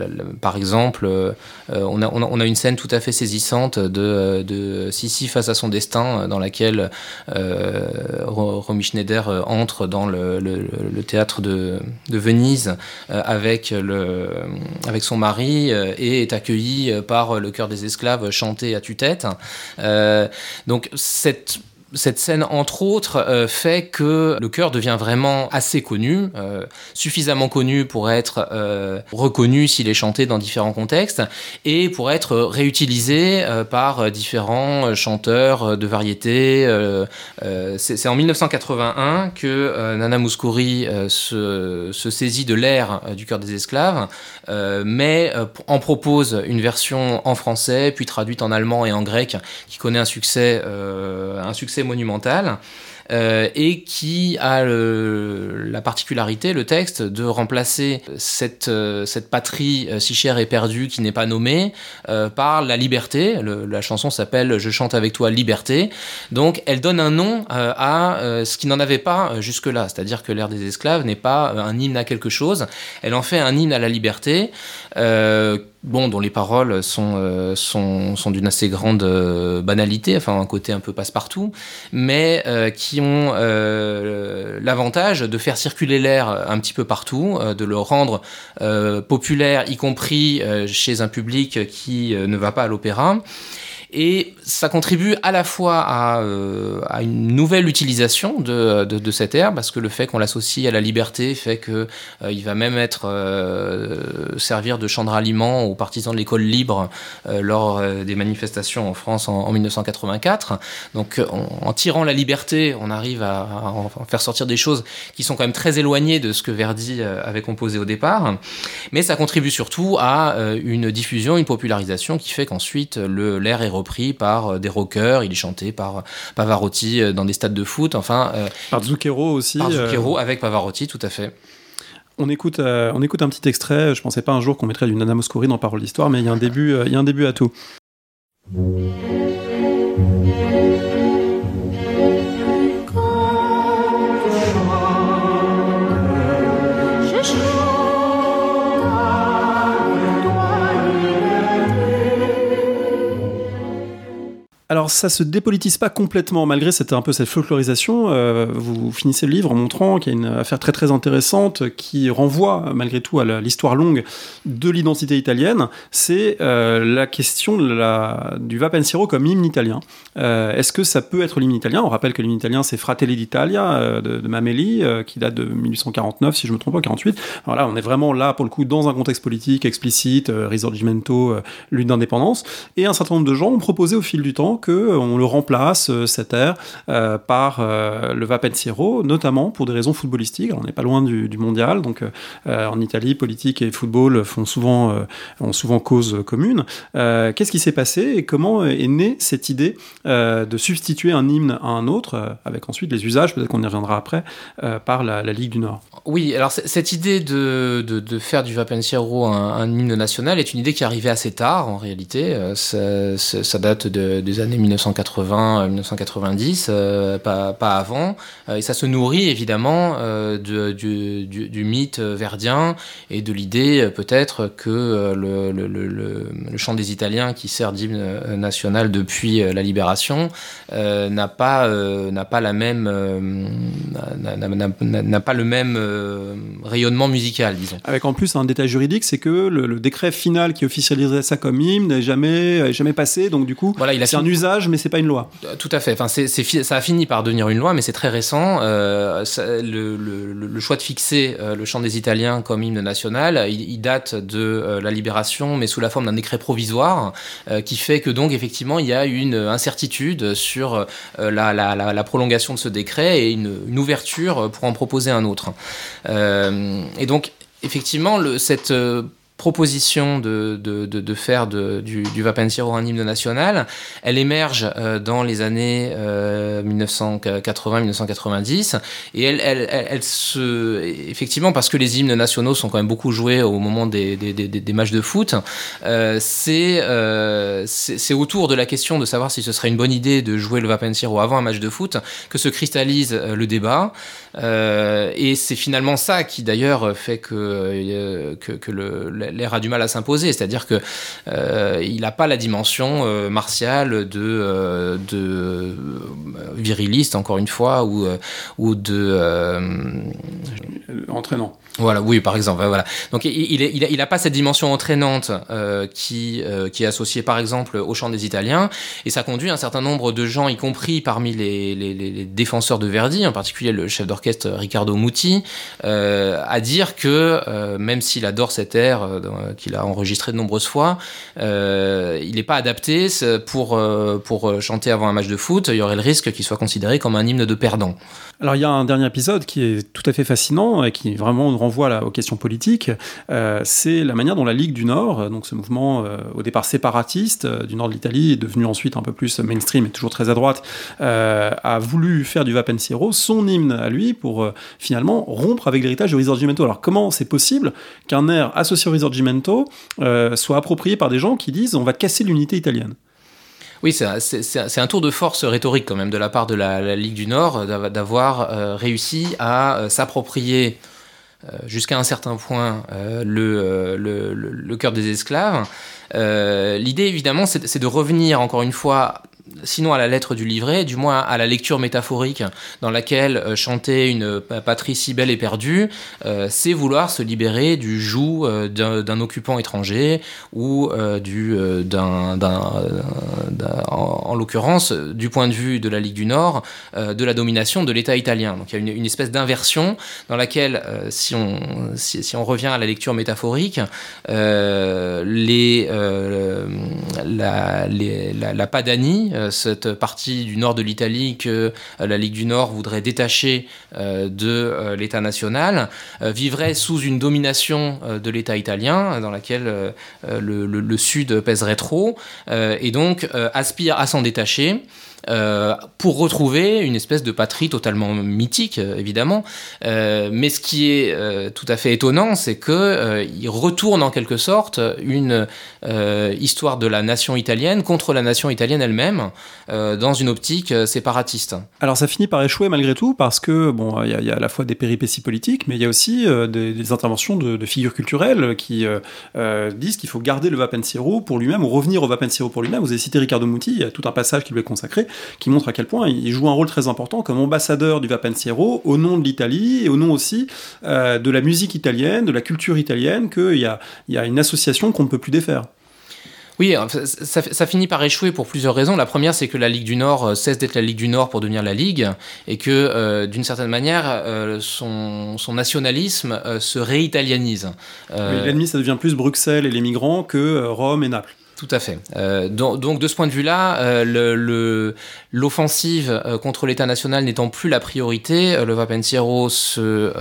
par exemple, euh, on, a, une scène tout à fait saisissante de, Sissi face à son destin, dans laquelle Romy Schneider entre dans le, théâtre de, Venise avec, son mari et est accueilli par le chœur des esclaves chanté à tue-tête. Fait. donc cette cette scène, entre autres, euh, fait que le chœur devient vraiment assez connu, euh, suffisamment connu pour être euh, reconnu s'il est chanté dans différents contextes et pour être réutilisé par différents chanteurs de variété. C'est en 1981 que Nana Mouskouri se, se, saisit de l'air du chœur des esclaves, mais en propose une version en français, puis traduite en allemand et en grec, qui connaît un succès, un succès monumentale. Euh, et qui a la particularité, le texte, de remplacer cette, euh, patrie euh, si chère et perdue qui n'est pas nommée par la liberté. la chanson s'appelle Je chante avec toi liberté. Donc elle donne un nom à ce qui n'en avait pas jusque-là, c'est-à-dire que l'ère des esclaves n'est pas un hymne à quelque chose, elle en fait un hymne à la liberté bon, dont les paroles sont, euh, sont, sont d'une assez grande euh, banalité, enfin un côté un peu passe-partout, mais euh, qui ont l'avantage de faire circuler l'air un petit peu partout, de le rendre populaire, y compris chez un public qui ne va pas à l'opéra. Et ça contribue à la fois à, euh, à une nouvelle utilisation de, de, de, cet air, parce que le fait qu'on l'associe à la liberté fait que euh, va même être euh, servir de champ de ralliement aux partisans de l'école libre lors des manifestations en France en, en 1984. Donc en, tirant la liberté, on arrive à, faire sortir des choses qui sont quand même très éloignées de ce que Verdi avait composé au départ. Mais ça contribue surtout à une diffusion, une popularisation qui fait qu'ensuite l'air est repris par euh, des rockers, il est chanté par euh, Pavarotti euh, dans des stades de foot, enfin... par Zucchero aussi. Par Zucchero avec Pavarotti, tout à fait. On écoute, on écoute un petit extrait. Je pensais pas un jour qu'on mettrait du Nana Mouskouri dans Parole d'Histoire, mais il y a un début, il y a un début à tout. Alors ça se dépolitise pas complètement malgré cette un peu cette folklorisation. Euh, vous finissez le livre en montrant qu'il y a une affaire très très intéressante qui renvoie malgré tout à l'histoire longue de l'identité italienne. C'est euh, la question du Va Pensiero comme hymne italien. Euh, Est-ce que ça peut être l'hymne italien? On rappelle que l'hymne italien c'est Fratelli d'Italia de, de, Mameli qui date de 1849 si je me trompe pas 48. Alors là on est vraiment là pour le coup dans un contexte politique explicite, Risorgimento, lutte d'indépendance. Et un certain nombre de gens ont proposé au fil du temps que on le remplace euh, cet air euh, par euh, le Va Pensiero, notamment pour des raisons footballistiques. On n'est pas loin du, mondial, donc en Italie, politique et football font souvent ont souvent cause commune. Qu'est-ce qui s'est passé et comment est née cette idée de substituer un hymne à un autre, avec ensuite les usages, peut-être qu'on y reviendra après, par la, Ligue du Nord? Oui, alors cette idée de, de, faire du Va Pensiero un, un, hymne national est une idée qui est arrivée assez tard en réalité. Ça, date de, des années 1980-1990, euh, pas, pas, avant. Euh, et ça se nourrit évidemment euh, de, du, du, du, mythe verdien et de l'idée peut-être que le, le, le, le, chant des Italiens qui sert d'hymne national depuis la libération n'a pas, n'a pas la même n'a pas le même rayonnement musical, disons. Avec en plus un détail juridique, c'est que le, décret final qui officialisait ça comme hymne n'est jamais, jamais passé, donc du coup, voilà, c'est un mais c'est pas une loi. Tout à fait. Enfin, ça a fini par devenir une loi, mais c'est très récent. Euh, le, choix de fixer euh, le chant des Italiens comme hymne national, il, date de euh, la libération, mais sous la forme d'un décret provisoire, euh, qui fait que donc effectivement il y a une incertitude sur euh, la, prolongation de ce décret et une, ouverture pour en proposer un autre. et donc effectivement, cette proposition de, faire de, du, du Va Pensiero un hymne national, elle émerge euh, dans les années euh, 1980-1990 et elle, se effectivement parce que les hymnes nationaux sont quand même beaucoup joués au moment des, matchs de foot, euh, c'est euh, autour de la question de savoir si ce serait une bonne idée de jouer le Va Pensiero avant un match de foot que se cristallise euh, le débat euh, et c'est finalement ça qui d'ailleurs fait que, que, que l'air a du mal à s'imposer, c'est-à-dire que euh, n'a pas la dimension euh, martiale de, euh, euh, viriliste encore une fois ou de entraînant. Voilà, oui, par exemple. Voilà. Donc, il n'a il, a, pas cette dimension entraînante euh, qui, euh, qui est associée, par exemple, au chant des Italiens. Et ça conduit un certain nombre de gens, y compris parmi les, les, les défenseurs de Verdi, en particulier le chef d'orchestre Riccardo Muti, euh, à dire que euh, même s'il adore cet air euh, qu'il a enregistré de nombreuses fois, il n'est pas adapté pour, pour chanter avant un match de foot. Il y aurait le risque qu'il soit considéré comme un hymne de perdant. Alors, il y a un dernier épisode qui est tout à fait fascinant et qui vraiment renvoie aux questions politiques, euh, c'est la manière dont la Ligue du Nord, euh, donc ce mouvement euh, au départ séparatiste du nord de l'Italie, devenu ensuite un peu plus mainstream et toujours très à droite, a voulu faire du Vapensiero son hymne à lui pour finalement rompre avec l'héritage du Risorgimento. Alors comment c'est possible qu'un air associé au Risorgimento soit approprié par des gens qui disent on va casser l'unité italienne oui, c'est un tour de force rhétorique quand même de la part de la, Ligue du Nord d'avoir réussi à s'approprier euh, jusqu'à un certain point euh, le, cœur des esclaves. Euh, l'idée, évidemment, c'est de revenir encore une fois sinon à la lettre du livret, du moins à la lecture métaphorique dans laquelle euh, chanter une euh, patrie si belle et perdue, euh, c'est vouloir se libérer du joug d'un occupant étranger ou du d'un en, l'occurrence du point de vue de la Ligue du Nord de la domination de l'État italien. Donc il y a une, espèce d'inversion dans laquelle si on si, on revient à la lecture métaphorique, les, la, la, Padanie cette partie du nord de l'Italie que euh, la Ligue du Nord voudrait détacher euh, de l'État national, vivrait sous une domination de l'État italien dans laquelle le, Sud pèserait trop, et donc aspire à s'en détacher. Euh, pour retrouver une espèce de patrie totalement mythique, euh, évidemment. Euh, mais ce qui est tout à fait étonnant, c'est qu'il retourne en quelque sorte une histoire de la nation italienne contre la nation italienne elle-même, dans une optique séparatiste. Alors ça finit par échouer malgré tout, parce que, bon, il y, a à la fois des péripéties politiques, mais il y a aussi des, interventions de, figures culturelles qui disent qu'il faut garder le Vapensiero pour lui-même, ou revenir au Vapensiero pour lui-même. Vous avez cité Riccardo Muti, il y a tout un passage qui lui est consacré, qui montre à quel point il joue un rôle très important comme ambassadeur du Vapensiero au nom de l'Italie et au nom aussi euh, de la musique italienne, de la culture italienne, qu'il y a, il y a une association qu'on ne peut plus défaire. Oui, ça, finit par échouer pour plusieurs raisons. La première, c'est que la Ligue du Nord euh, cesse d'être la Ligue du Nord pour devenir la Ligue, et que, euh, d'une certaine manière, son, nationalisme se réitalianise. L'ennemi, ça devient plus Bruxelles et les migrants que Rome et Naples. Tout à fait. Euh, donc, de ce point de vue-là, euh, l'offensive euh, contre l'État national n'étant plus la priorité, le Vapensiero se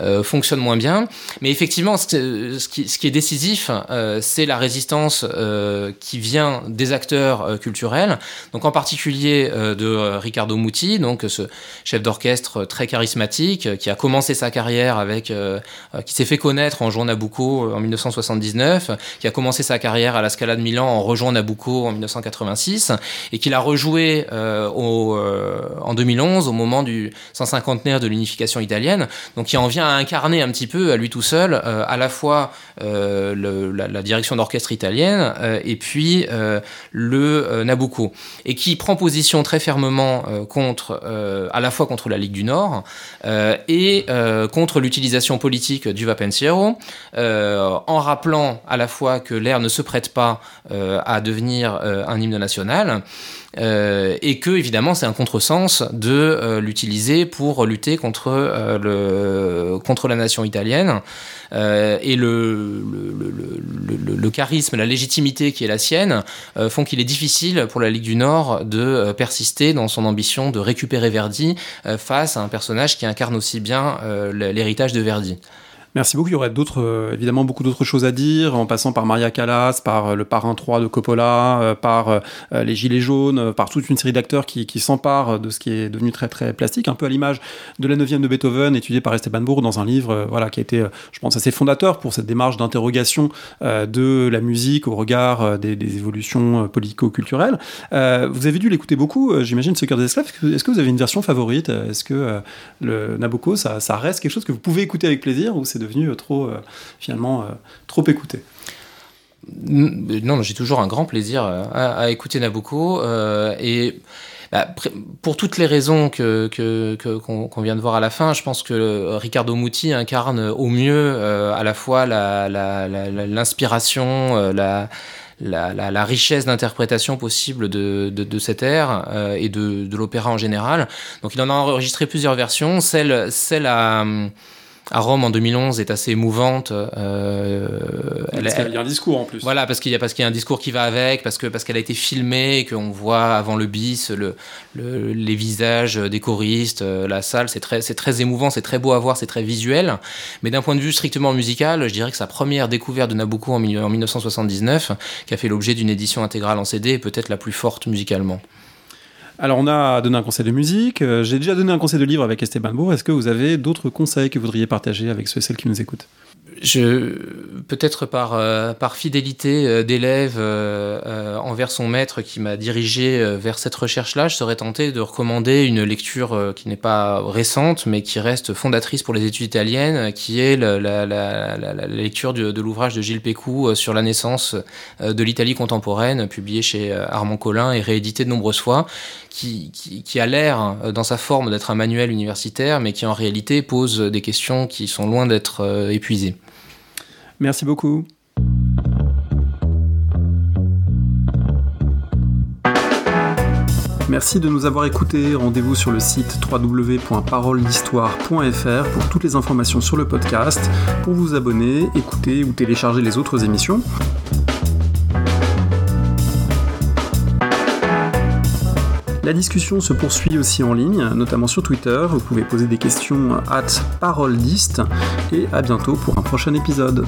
euh, fonctionne moins bien. Mais effectivement, ce, qui, est décisif, euh, c'est la résistance euh, qui vient des acteurs culturels, donc en particulier de Riccardo Muti, donc ce chef d'orchestre très charismatique, qui a commencé sa carrière avec, qui s'est fait connaître en jouant Nabucco en 1979, qui a commencé sa carrière à la Scala de Milan en rejoignant Nabucco en 1986, et qui l'a rejoué en 2011 au moment du 150 de l'unification italienne, donc qui en vient à incarner un petit peu à lui tout seul euh, à la fois euh, la, direction d'orchestre italienne euh, et puis le Nabucco et qui prend position très fermement contre à la fois contre la Ligue du Nord et contre l'utilisation politique du Vapensiero en rappelant à la fois que l'air ne se prête pas à devenir un hymne national et que évidemment c'est un contresens de l'utiliser pour lutter contre, le, contre la nation italienne et le, charisme, la légitimité qui est la sienne font qu'il est difficile pour la Ligue du Nord de persister dans son ambition de récupérer Verdi face à un personnage qui incarne aussi bien l'héritage de Verdi. Merci beaucoup. Il y aurait d'autres, euh, évidemment, beaucoup d'autres choses à dire, en passant par Maria Callas, par euh, le parrain 3 de Coppola, euh, par les Gilets jaunes, par toute une série d'acteurs qui, s'emparent de ce qui est devenu très très plastique, un peu à l'image de la 9 de Beethoven, étudiée par Esteban Bourg dans un livre, voilà, qui a été, je pense, assez fondateur pour cette démarche d'interrogation de la musique au regard des, évolutions politico-culturelles. vous avez dû l'écouter beaucoup, j'imagine, ce cœur des esclaves. Est-ce que vous avez une version favorite? Est-ce que le Nabucco, ça, ça, reste quelque chose que vous pouvez écouter avec plaisir ou c'est euh, trop, euh, finalement, euh, trop écouté. Non, j'ai toujours un grand plaisir à, écouter Nabucco. et bah, pour toutes les raisons que qu'on vient de voir à la fin, je pense que Ricardo Muti incarne au mieux à la fois l'inspiration, la, la, la, la, richesse d'interprétation possible de, de, de cette ère et de, l'opéra en général. Donc il en a enregistré plusieurs versions. Celle, celle à à Rome en 2011 est assez émouvante. Euh, elle, il y a un discours en plus. Voilà, parce qu'il y a parce qu'il y a un discours qui va avec, parce que parce qu'elle a été filmée, qu'on voit avant le bis le, le, les visages des choristes, euh, la salle, c'est très c'est très émouvant, c'est très beau à voir, c'est très visuel. Mais d'un point de vue strictement musical, je dirais que sa première découverte de Nabucco en, en 1979, qui a fait l'objet d'une édition intégrale en CD, est peut-être la plus forte musicalement. Alors, on a donné un conseil de musique. Euh, j'ai déjà donné un conseil de livre avec Esteban Bourg. Est-ce que vous avez d'autres conseils que vous voudriez partager avec ceux et celles qui nous écoutent? Je peut-être par euh, fidélité euh, d'élève euh, envers son maître qui m'a dirigé vers cette recherche-là, je serais tenté de recommander une lecture qui n'est pas récente mais qui reste fondatrice pour les études italiennes, qui est la, lecture de, l'ouvrage de Gilles Pécou sur la naissance de l'Italie contemporaine, publié chez Armand Collin et réédité de nombreuses fois, qui a l'air dans sa forme d'être un manuel universitaire, mais qui en réalité pose des questions qui sont loin d'être épuisées. Merci beaucoup. Merci de nous avoir écoutés. Rendez-vous sur le site www.paroledhistoire.fr pour toutes les informations sur le podcast, pour vous abonner, écouter ou télécharger les autres émissions. La discussion se poursuit aussi en ligne, notamment sur Twitter. Vous pouvez poser des questions at paroledist et à bientôt pour un prochain épisode.